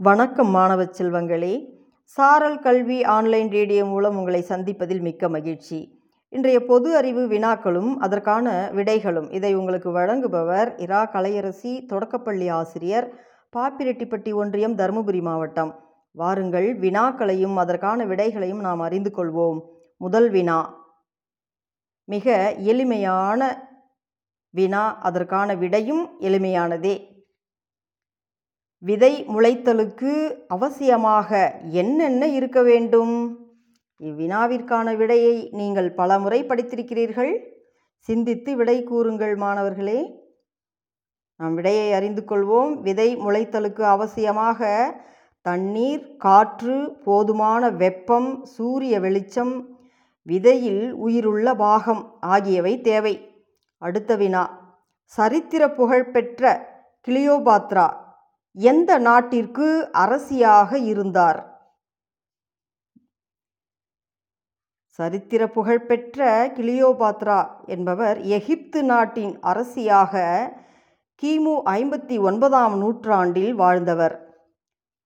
வணக்கம் மாணவ செல்வங்களே. சாரல் கல்வி ஆன்லைன் ரேடியோ மூலம் உங்களை சந்திப்பதில் மிக்க மகிழ்ச்சி. இன்றைய பொது அறிவு வினாக்களும் அதற்கான விடைகளும் இதை உங்களுக்கு வழங்குபவர் இரா கலையரசி தொடக்கப்பள்ளி ஆசிரியர் பாப்பிரெட்டிப்பட்டி ஒன்றியம் தருமபுரி மாவட்டம். வாருங்கள் வினாக்களையும் அதற்கான விடைகளையும் நாம் அறிந்து கொள்வோம். முதல் வினா. மிக எளிமையான வினா அதற்கான விடையும் எளிமையானதே. விதை முளைத்தலுக்கு அவசியமாக என்னென்ன இருக்க வேண்டும்? இவ்வினாவிற்கான விடையை நீங்கள் பலமுறை படித்திருக்கிறீர்கள். சிந்தித்து விடை கூறுங்கள் மாணவர்களே. நாம் விடையை அறிந்து கொள்வோம். விதை முளைத்தலுக்கு அவசியமாக தண்ணீர் காற்று போதுமான வெப்பம் சூரிய வெளிச்சம் விதையில் உயிருள்ள பாகம் ஆகியவை தேவை. அடுத்த வினா. சரித்திர புகழ்பெற்ற கிளியோபாத்ரா எந்த நாட்டிற்கு அரசியாக இருந்தார்? சரித்திர புகழ்பெற்ற கிளியோபாத்ரா என்பவர் எகிப்து நாட்டின் அரசியாக கிமு ஐம்பத்தி ஒன்பதாம் நூற்றாண்டில் வாழ்ந்தவர்.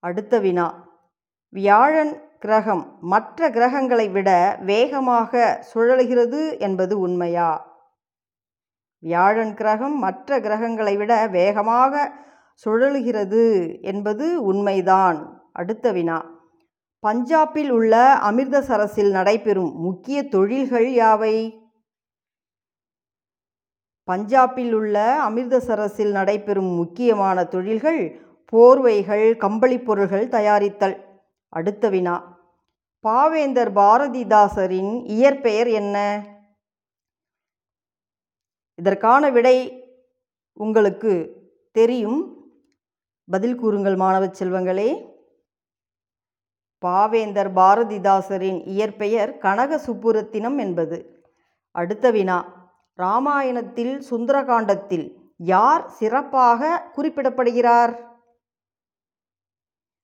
அடுத்த வினா. வியாழன் கிரகம் மற்ற கிரகங்களை விட வேகமாக சுழலுகிறது என்பது உண்மையா? வியாழன் கிரகம் மற்ற கிரகங்களை விட வேகமாக சுழலுகிறது என்பது உண்மைதான். அடுத்த வினா. பஞ்சாபில் உள்ள அமிர்தசரஸில் நடைபெறும் முக்கிய தொழில்கள் யாவை? பஞ்சாபில் உள்ள அமிர்தசரஸில் நடைபெறும் முக்கியமான தொழில்கள் போர்வைகள் கம்பளி பொருள்கள் தயாரித்தல். அடுத்த வினா. பாவேந்தர் பாரதிதாசரின் இயற்பெயர் என்ன? இதற்கான விடை உங்களுக்கு தெரியும். பதில் கூறுங்கள் மாணவ செல்வங்களே. பாவேந்தர் பாரதிதாசரின் இயற்பெயர் கனக சுப்புரத்தினம் என்பது. அடுத்த வினா. ராமாயணத்தில் சுந்தரகாண்டத்தில் யார் சிறப்பாக குறிப்பிடப்படுகிறார்?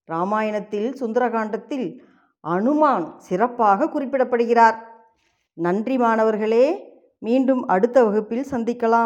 ராமாயணத்தில் சுந்தரகாண்டத்தில் அனுமான் சிறப்பாக குறிப்பிடப்படுகிறார். நன்றி மாணவர்களே. மீண்டும் அடுத்த வகுப்பில் சந்திக்கலாம்.